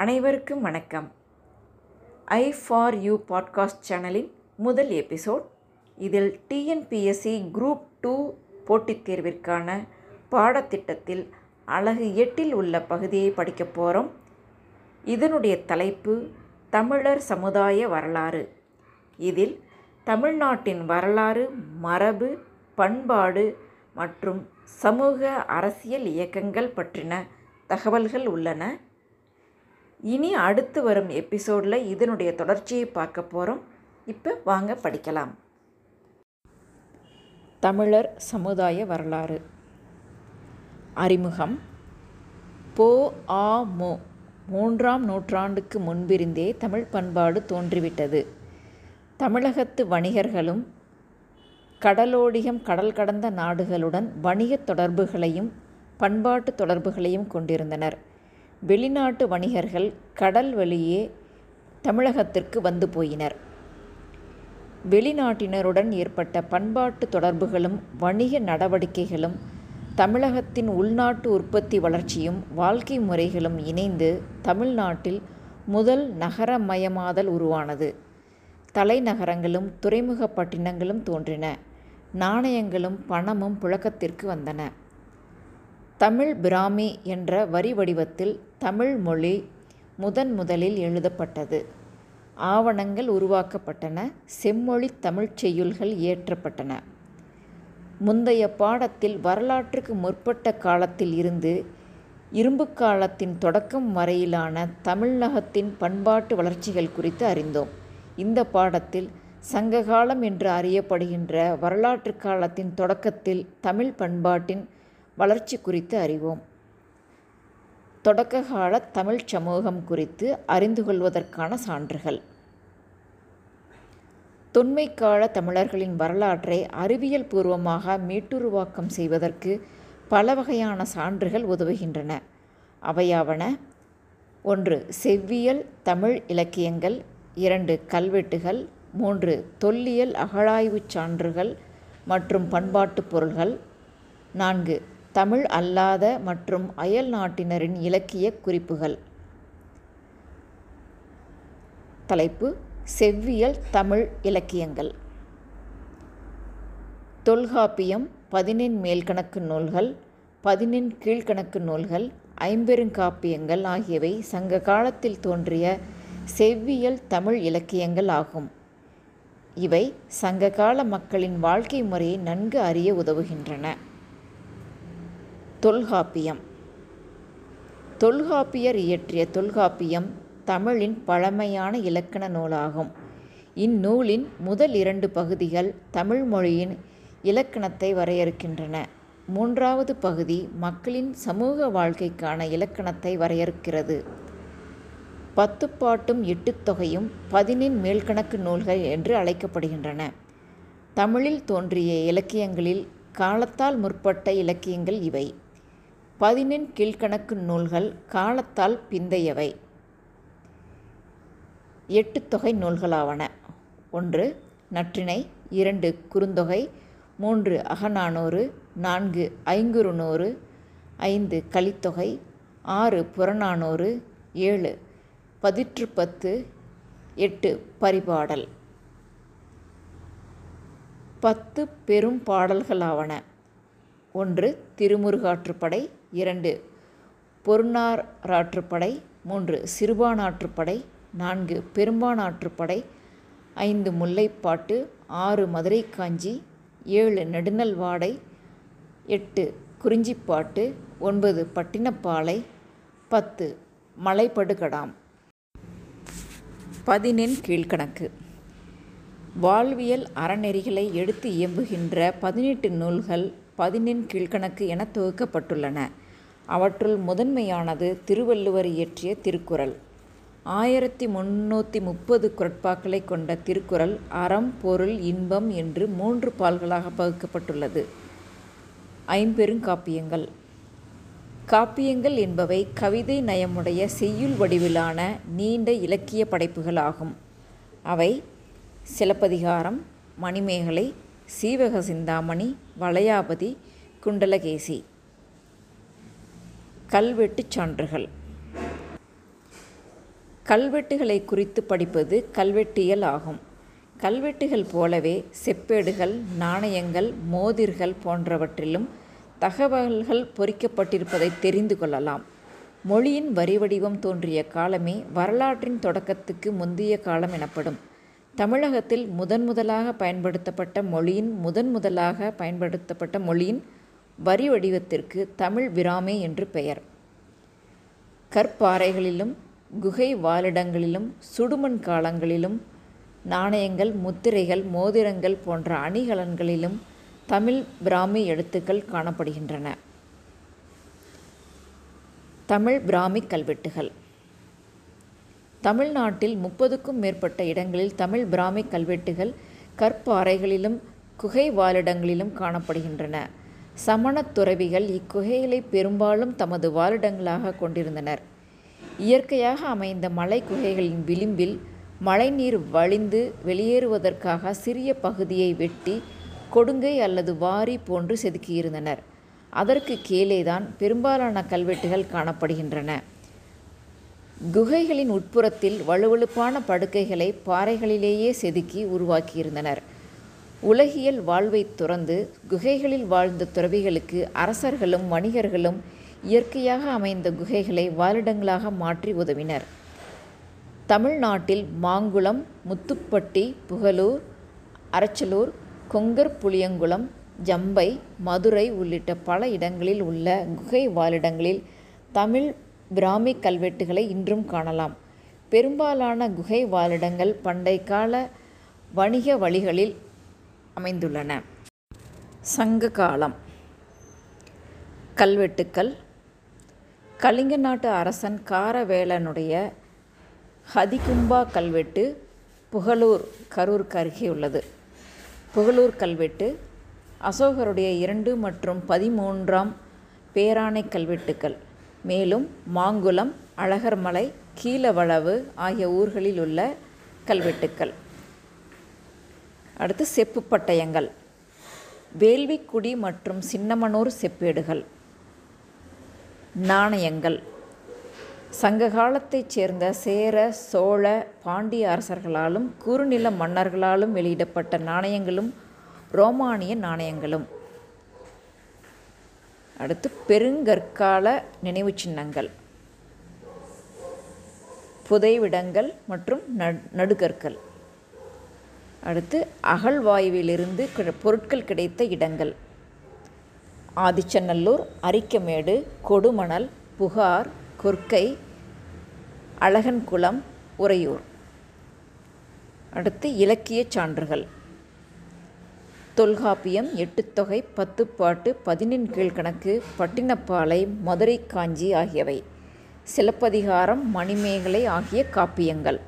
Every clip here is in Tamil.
அனைவருக்கும் வணக்கம். ஐ ஃபார் யூ பாட்காஸ்ட் சேனலின் முதல் எபிசோட் இதில் டிஎன்பிஎஸ்சி குரூப் டூ போட்டித் தேர்விற்கான பாடத்திட்டத்தில் அழகு எட்டில் உள்ள பகுதியை படிக்கப் போகிறோம் இதனுடைய தலைப்பு தமிழர் சமுதாய வரலாறு. இதில் தமிழ்நாட்டின் வரலாறு மரபு பண்பாடு மற்றும் சமூக அரசியல் இயக்கங்கள் பற்றின தகவல்கள் உள்ளன. இனி அடுத்து வரும் எபிசோடில் இதனுடைய தொடர்ச்சியை பார்க்க போகிறோம் இப்போ வாங்க படிக்கலாம். தமிழர் சமுதாய வரலாறு. அறிமுகம். போ ஆ மு. மூன்றாம் நூற்றாண்டுக்கு முன்பிருந்தே தமிழ் பண்பாடு தோன்றிவிட்டது. தமிழகத்து வணிகர்களும் கடலோடிகம் கடல் கடந்த நாடுகளுடன் வணிகத் தொடர்புகளையும் பண்பாட்டு தொடர்புகளையும் கொண்டிருந்தனர். வெளிநாட்டு வணிகர்கள் கடல் வழியே தமிழகத்திற்கு வந்து போயினர். வெளிநாட்டினருடன் ஏற்பட்ட பண்பாட்டு தொடர்புகளும் வணிக நடவடிக்கைகளும் தமிழகத்தின் உள்நாட்டு உற்பத்தி வளர்ச்சியும் வாழ்க்கை முறைகளும் இணைந்து தமிழ்நாட்டில் முதல் நகரமயமாதல் உருவானது. தலைநகரங்களும் துறைமுகப்பட்டினங்களும் தோன்றின. நாணயங்களும் பணமும் புழக்கத்திற்கு வந்தன. தமிழ் பிராமி என்ற வரி வடிவத்தில் தமிழ் மொழி முதன் முதலில் எழுதப்பட்டது. ஆவணங்கள் உருவாக்கப்பட்டன செம்மொழி தமிழ்ச் செய்யுள்கள் இயற்றப்பட்டன. முந்தைய பாடத்தில் வரலாற்றுக்கு முற்பட்ட காலத்தில் இருந்து இரும்பு காலத்தின் தொடக்கம் வரையிலான தமிழகத்தின் பண்பாட்டு வளர்ச்சிகள் குறித்து அறிந்தோம். இந்த பாடத்தில் சங்ககாலம் என்று அறியப்படுகின்ற வரலாற்று காலத்தின் தொடக்கத்தில் தமிழ் பண்பாட்டின் வளர்ச்சி குறித்து அறிவோம். தொடக்ககால தமிழ் சமூகம் குறித்து அறிந்து கொள்வதற்கான சான்றுகள். தொன்மைக்கால தமிழர்களின் வரலாற்றை அறிவியல் பூர்வமாக மீட்டுருவாக்கம் செய்வதற்கு பல வகையான சான்றுகள் உதவுகின்றன. அவையாவன ஒன்று செவ்வியல் தமிழ் இலக்கியங்கள் இரண்டு கல்வெட்டுகள் மூன்று தொல்லியல் அகழாய்வுச் சான்றுகள் மற்றும் பண்பாட்டுப் பொருள்கள் நான்கு தமிழ் அல்லாத மற்றும் அயல் நாட்டினரின் இலக்கிய குறிப்புகள். தலைப்பு செவ்வியல் தமிழ் இலக்கியங்கள். தொல்காப்பியம் பதினெண் மேல்கணக்கு நூல்கள் பதினெண் கீழ்கணக்கு நூல்கள் ஐம்பெருங்காப்பியங்கள் ஆகியவை சங்க காலத்தில் தோன்றிய செவ்வியல் தமிழ் இலக்கியங்கள் ஆகும். இவை சங்ககால மக்களின் வாழ்க்கை முறையை நன்கு அறிய உதவுகின்றன. தொல்காப்பியம். தொல்காப்பியர் இயற்றிய தொல்காப்பியம் தமிழின் பழமையான இலக்கண நூலாகும். இந்நூலின் முதல் இரண்டு பகுதிகள் தமிழ் மொழியின் இலக்கணத்தை வரையறுக்கின்றன. மூன்றாவது பகுதி மக்களின் சமூக வாழ்க்கைக்கான இலக்கணத்தை வரையறுக்கிறது. பத்துப்பாட்டும் எட்டுத்தொகையும் பதினின் மேல்கணக்கு நூல்கள் என்று அழைக்கப்படுகின்றன. தமிழில் தோன்றிய இலக்கியங்களில் காலத்தால் முற்பட்ட இலக்கியங்கள் இவை. பதினெண் கீழ்கணக்கு நூல்கள் காலத்தால் பிந்தையவை. எட்டு தொகை நூல்களாவன. ஒன்று நற்றினை இரண்டு குறுந்தொகை. மூன்று அகநானூறு. நான்கு ஐங்குறுநூறு. ஐந்து கலித்தொகை. ஆறு புறநானூறு. ஏழு பதிற்று பத்து எட்டு பரிபாடல். பத்து பெரும் பாடல்களாவன ஒன்று திருமுருகாற்றுப்படை. இரண்டு. பொருநாராற்றுப்படை மூன்று. சிறுபானாற்றுப்படை நான்கு. பெரும்பானாற்றுப்படை ஐந்து. முல்லைப்பாட்டு ஆறு. மதுரை காஞ்சி ஏழு நெடுநல்வாடை எட்டு. குறிஞ்சிப்பாட்டு ஒன்பது. பட்டினப்பாலை பத்து. மலைப்படுகடாம். பதினெண் கீழ்கணக்கு. வாழ்வியல் அறநெறிகளை எடுத்து இயம்புகின்ற பதினெட்டு நூல்கள் பதினெண் கீழ்கணக்கு என தொகுக்கப்பட்டுள்ளன. அவற்றுள் முதன்மையானது திருவள்ளுவர் இயற்றிய திருக்குறள். ஆயிரத்தி முன்னூற்றி முப்பது குரட்பாக்களை கொண்ட திருக்குறள் அறம் பொருள் இன்பம் என்று மூன்று பால்களாக பகுக்கப்பட்டுள்ளது. ஐம்பெருங்காப்பியங்கள் காப்பியங்கள். என்பவை கவிதை நயமுடைய செய்யுள் வடிவிலான நீண்ட இலக்கிய படைப்புகள் ஆகும் அவை சிலப்பதிகாரம் மணிமேகலை சீவக சிந்தாமணி வளையாபதி குண்டலகேசி. கல்வெட்டுச் சான்றுகள். கல்வெட்டுகளை குறித்து படிப்பது கல்வெட்டியல் ஆகும். கல்வெட்டுகள் போலவே செப்பேடுகள் நாணயங்கள் மோதிர்கள் போன்றவற்றிலும் தகவல்கள் பொறிக்கப்பட்டிருப்பதை தெரிந்து கொள்ளலாம். மொழியின் வரிவடிவம் தோன்றிய காலமே வரலாற்றின் தொடக்கத்துக்கு முந்தைய காலம் எனப்படும். தமிழகத்தில் முதன் முதலாக பயன்படுத்தப்பட்ட மொழியின் முதன் முதலாக பயன்படுத்தப்பட்ட மொழியின் வரி வடிவத்திற்கு தமிழ் பிராமி என்று பெயர். கற்பாறைகளிலும் குகை வாழிடங்களிலும் சுடுமண் காலங்களிலும் நாணயங்கள் முத்திரைகள் மோதிரங்கள் போன்ற அணிகலன்களிலும் தமிழ் பிராமி எழுத்துக்கள் காணப்படுகின்றன. தமிழ் பிராமி கல்வெட்டுகள். தமிழ்நாட்டில் முப்பதுக்கும் மேற்பட்ட இடங்களில் தமிழ் பிராமி கல்வெட்டுகள் கற்பாறைகளிலும் குகை வாழிடங்களிலும் காணப்படுகின்றன. சமணத் துறவிகள் இக்குகைகளை பெரும்பாலும் தமது வாழிடங்களாக கொண்டிருந்தனர். இயற்கையாக அமைந்த மலை குகைகளின் விளிம்பில் மழைநீர் வழிந்து வெளியேறுவதற்காக சிறிய பகுதியை வெட்டி கொடுங்கை அல்லது வாரி போன்று செதுக்கியிருந்தனர். அதற்கு கீழேதான் பெரும்பாலான கல்வெட்டுகள் காணப்படுகின்றன. குகைகளின் உட்புறத்தில் வலுவழுப்பான படுக்கைகளை பாறைகளிலேயே செதுக்கி உருவாக்கியிருந்தனர். உலகியல் வாழ்வை துறந்து குகைகளில் வாழ்ந்த துறவிகளுக்கு அரசர்களும் வணிகர்களும் இயற்கையாக அமைந்த குகைகளை வாழிடங்களாக மாற்றி உதவினர். தமிழ்நாட்டில் மாங்குளம் முத்துப்பட்டி புகலூர் அரச்சலூர் கொங்கர் புளியங்குளம் ஜம்பை மதுரை உள்ளிட்ட பல இடங்களில் உள்ள குகை வாழிடங்களில் தமிழ் பிராமி கல்வெட்டுகளை இன்றும் காணலாம். பெரும்பாலான குகை வாழிடங்கள் பண்டைக்கால வணிக வழிகளில் அமைந்துள்ளன. சங்க காலம். கல்வெட்டுக்கள். கலிங்க நாட்டு அரசன் காரவேலனுடைய ஹதிகும்பா கல்வெட்டு புகழூர் கரூருக்கு அருகே உள்ளது. புகழூர் கல்வெட்டு அசோகருடைய இரண்டு மற்றும் பதிமூன்றாம் பேராணை கல்வெட்டுக்கள். மேலும் மாங்குளம் அழகர்மலை கீழவளவு ஆகிய ஊர்களில் உள்ள கல்வெட்டுக்கள். அடுத்து செப்பு பட்டயங்கள். வேள்விக்குடி மற்றும் சின்னமனூர் செப்பேடுகள். நாணயங்கள். சங்க காலத்தைச் சேர்ந்த சேர சோழ பாண்டிய அரசர்களாலும் குறுநில மன்னர்களாலும் வெளியிடப்பட்ட நாணயங்களும் ரோமானிய நாணயங்களும். அடுத்து பெருங்கற்கால நினைவு சின்னங்கள். புதைவிடங்கள் மற்றும் நடுகற்கள். அடுத்து அகழ்வாயுவிலிருந்து பொருட்கள் கிடைத்த இடங்கள். ஆதிச்சநல்லூர் அரிக்கமேடு கொடுமணல் புகார் கொர்க்கை அழகன்குளம் உறையூர். அடுத்து இலக்கிய சான்றுகள். தொல்காப்பியம் எட்டுத்தொகை பத்துப்பாட்டு பதினெண் கீழ்கணக்கு பட்டினப்பாலை மதுரை காஞ்சி ஆகியவை. சிலப்பதிகாரம் மணிமேகலை ஆகிய காப்பியங்கள்.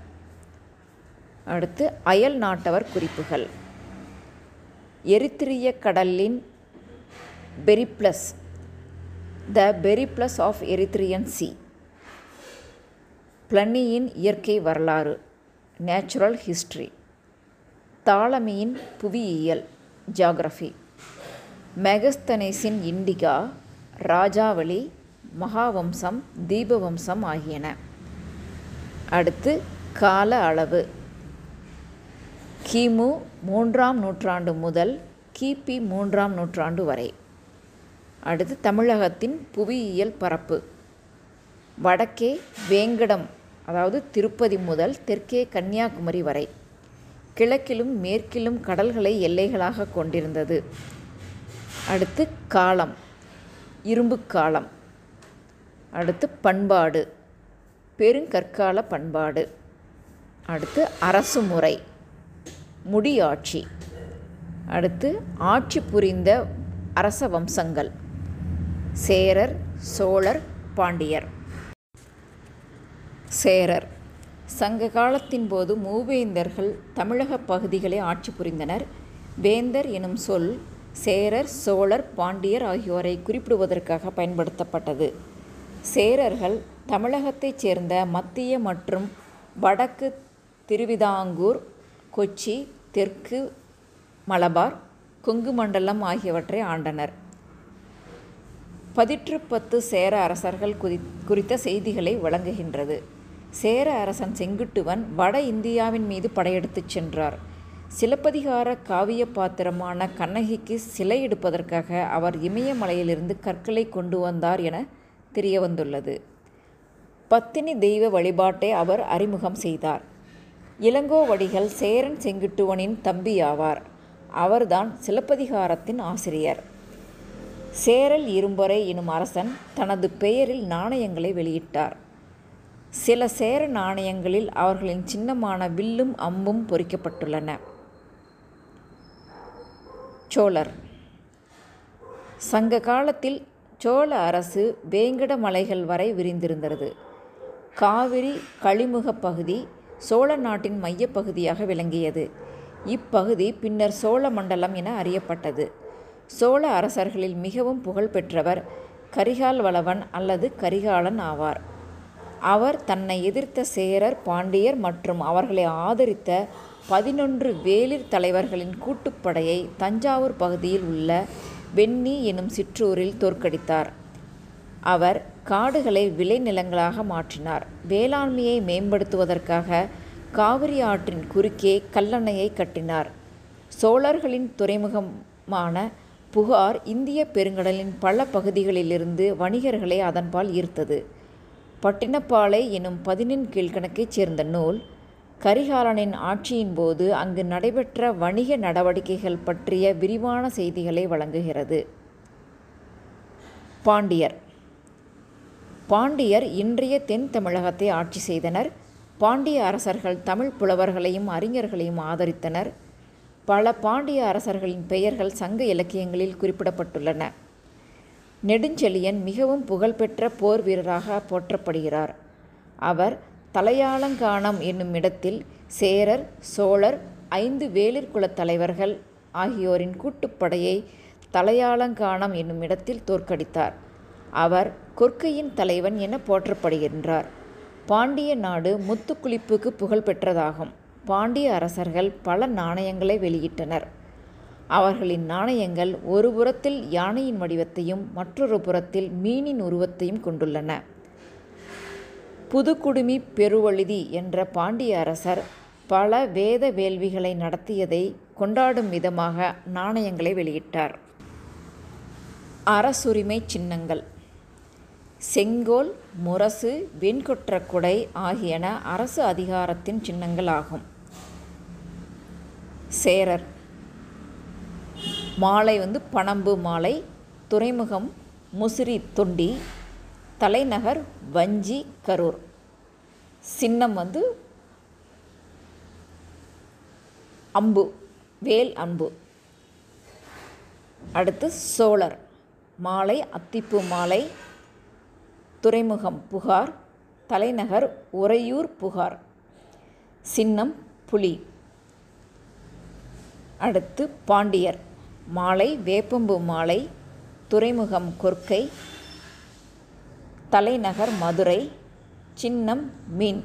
அடுத்து அயல் நாட்டவர் குறிப்புகள். எரித்திரிய கடலின் Periplus the Periplus of Erythraean C பிளனியின் இயற்கை வரலாறு நேச்சுரல் ஹிஸ்ட்ரி தாளமியின் புவியியல் ஜாகிரஃபி மெகஸ்தனேஸின் இண்டிகா ராஜாவளி மகாவம்சம் தீபவம்சம் ஆகியன. அடுத்து கால அளவு. கிமு மூன்றாம் நூற்றாண்டு முதல் கிபி மூன்றாம் நூற்றாண்டு வரை. அடுத்து தமிழகத்தின் புவியியல் பரப்பு. வடக்கே வேங்கடம் அதாவது திருப்பதி முதல் தெற்கே கன்னியாகுமரி வரை. கிழக்கிலும் மேற்கிலும் கடல்களை எல்லைகளாக கொண்டிருந்தது. அடுத்து காலம் இரும்பு காலம். அடுத்து பண்பாடு பெருங்கற்கால பண்பாடு. அடுத்து அரசு முறை. முடியாட்சி. அடுத்து ஆட்சி புரிந்த அரச வம்சங்கள். சேரர் சோழர் பாண்டியர். சேரர். சங்க காலத்தின் போது மூவேந்தர்கள் தமிழக பகுதிகளை ஆட்சி புரிந்தனர். வேந்தர் எனும் சொல் சேரர் சோழர் பாண்டியர் ஆகியோரை குறிப்பிடுவதற்காக பயன்படுத்தப்பட்டது. சேரர்கள் தமிழகத்தைச் சேர்ந்த மத்திய மற்றும் வடக்கு திருவிதாங்கூர் கொச்சி தெற்கு மலபார் கொங்கு மண்டலம் ஆகியவற்றை ஆண்டனர். பதிற்றுப்பத்து சேர அரசர்கள் குறி குறித்த செய்திகளை வழங்குகின்றது. சேர அரசன் செங்குட்டுவன் வட இந்தியாவின் மீது படையெடுத்துச் சென்றார். சிலப்பதிகார காவிய பாத்திரமான கண்ணகிக்கு சிலை எடுப்பதற்காக அவர் இமயமலையிலிருந்து கற்களை கொண்டு வந்தார் என தெரிய வந்துள்ளது பத்தினி தெய்வ வழிபாட்டை அவர் அறிமுகம் செய்தார். இளங்கோவடிகள் சேரன் செங்குட்டுவனின் தம்பி ஆவார் அவர்தான் சிலப்பதிகாரத்தின் ஆசிரியர். சேரல் இரும்பொறை எனும் அரசன் தனது பெயரில் நாணயங்களை வெளியிட்டார். சில சேர நாணயங்களில் அவர்களின் சின்னமான வில்லும் அம்பும் பொறிக்கப்பட்டுள்ளன. சோழர். சங்க காலத்தில் சோழ அரசு வேங்கட மலைகள் வரை விரிந்திருந்தது. காவிரி கழிமுக பகுதி சோழ நாட்டின் மையப்பகுதியாக விளங்கியது. இப்பகுதி பின்னர் சோழ மண்டலம் என அறியப்பட்டது. சோழ அரசர்களில் மிகவும் புகழ்பெற்றவர் கரிகால் வளவன் அல்லது கரிகாலன் ஆவார். அவர் தன்னை எதிர்த்த சேரர் பாண்டியர் மற்றும் அவர்களை ஆதரித்த பதினொன்று வேளிர் தலைவர்களின் கூட்டுப்படையை தஞ்சாவூர் பகுதியில் உள்ள வெண்ணி எனும் சிற்றூரில் தோற்கடித்தார். அவர் காடுகளை விளைநிலங்களாக மாற்றினார். வேளாண்மையை மேம்படுத்துவதற்காக காவிரி ஆற்றின் குறுக்கே கல்லணையை கட்டினார். சோழர்களின் துறைமுகமான புகார் இந்திய பெருங்கடலின் பல பகுதிகளிலிருந்து வணிகர்களை அதன்பால் ஈர்த்தது. பட்டினப்பாலை எனும் பதினெண் கீழ்கணக்கைச் சேர்ந்த நூல் கரிகாலனின் ஆட்சியின் போது அங்கு நடைபெற்ற வணிக நடவடிக்கைகள் பற்றிய விரிவான செய்திகளை வழங்குகிறது. பாண்டியர் பாண்டியர் இன்றைய தென் தமிழகத்தை ஆட்சி செய்தனர். பாண்டிய அரசர்கள் தமிழ் புலவர்களையும் அறிஞர்களையும் ஆதரித்தனர். பல பாண்டிய அரசர்களின் பெயர்கள் சங்க இலக்கியங்களில் குறிப்பிடப்பட்டுள்ளன. நெடுஞ்செழியன் மிகவும் புகழ்பெற்ற போர் வீரராக போற்றப்படுகிறார். அவர் தலையாலங்கானம் என்னும் இடத்தில் சேரர் சோழர் ஐந்து வேலிற்குலத் தலைவர்கள் ஆகியோரின் கூட்டுப்படையை தலையாலங்கானம் என்னும் இடத்தில் தோற்கடித்தார். அவர் கொற்கையின் தலைவன் என போற்றப்படுகின்றார். பாண்டிய நாடு முத்துக்குளிப்புக்கு புகழ் பெற்றதாகும். பாண்டிய அரசர்கள் பல நாணயங்களை வெளியிட்டனர். அவர்களின் நாணயங்கள் ஒரு புறத்தில் யானையின் வடிவத்தையும் மற்றொரு புறத்தில் மீனின் உருவத்தையும் கொண்டுள்ளன. புதுக்குடுமி பெருவழுதி என்ற பாண்டிய அரசர் பல வேத வேள்விகளை நடத்தியதை கொண்டாடும் விதமாக நாணயங்களை வெளியிட்டார். அரசுரிமை சின்னங்கள். செங்கோல் முரசு வெண்கொற்ற குடை ஆகியன அரசு அதிகாரத்தின் சின்னங்கள் ஆகும். சேரர். மாலை வந்து பணம்பு மாலை துறைமுகம் முசிறி தொண்டி தலைநகர் வஞ்சி கரூர். சின்னம் வந்து அம்பு வேல் அம்பு. அடுத்து சோழர். மாலை அத்திப்பு மாலை துறைமுகம் புகார் தலைநகர் உறையூர் புகார். சின்னம் புலி. அடுத்து பாண்டியர். மாலை வேப்பம்பு மாலை துறைமுகம் கொர்க்கை தலைநகர் மதுரை சின்னம் மீன்.